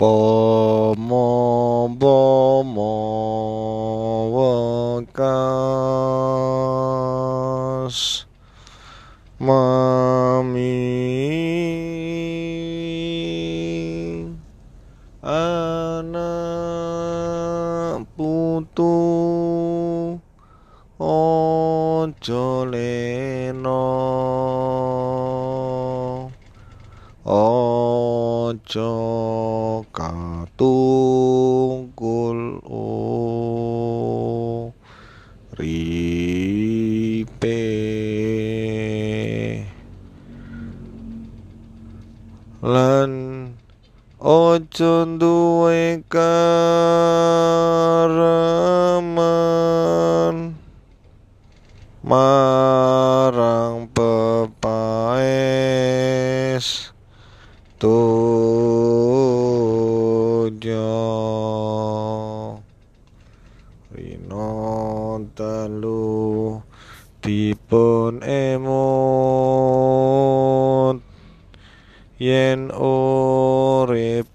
Pomo pomo wekas mami. Anak putu ojo leno. Ojo katungkul uripe lan ojo duwe kareman. Marang pepaes donya Rino telu dipun emut. Yen urip